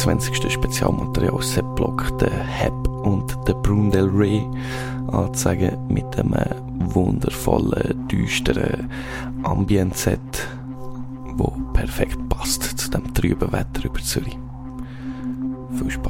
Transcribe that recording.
20. Spezialmaterial Setblock, Block, der Hep und der Brundel Ray anzeigen mit einem wundervollen, düsteren Ambient-Set, wo perfekt passt zu dem trüben Wetter über Zürich. Viel Spaß!